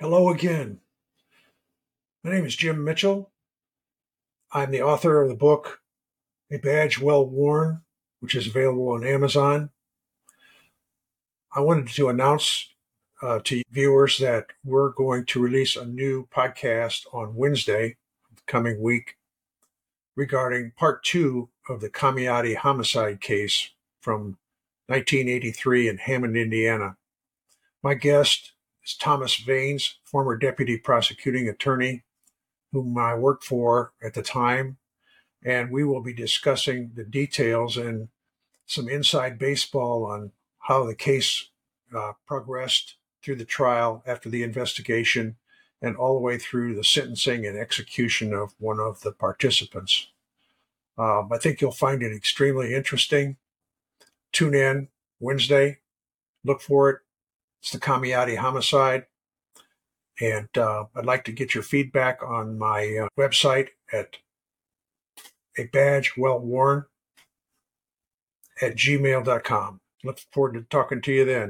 Hello again. My name is Jim Mitchell. I'm the author of the book A Badge Well Worn, which is available on Amazon. I wanted to announce uh, to viewers that we're going to release a new podcast on Wednesday, the coming week, regarding part two of the Kamyatti homicide case from 1983 in Hammond, Indiana. My guest is Thomas Vanes, former deputy prosecuting attorney, whom I worked for at the time. And we will be discussing the details and some inside baseball on how the case uh, progressed through the trial after the investigation and all the way through the sentencing and execution of one of the participants. Um, I think you'll find it extremely interesting. Tune in Wednesday. Look for it. It's the Kamyatti homicide. And uh, I'd like to get your feedback on my uh, website at a badge well worn at gmail.com. Look forward to talking to you then.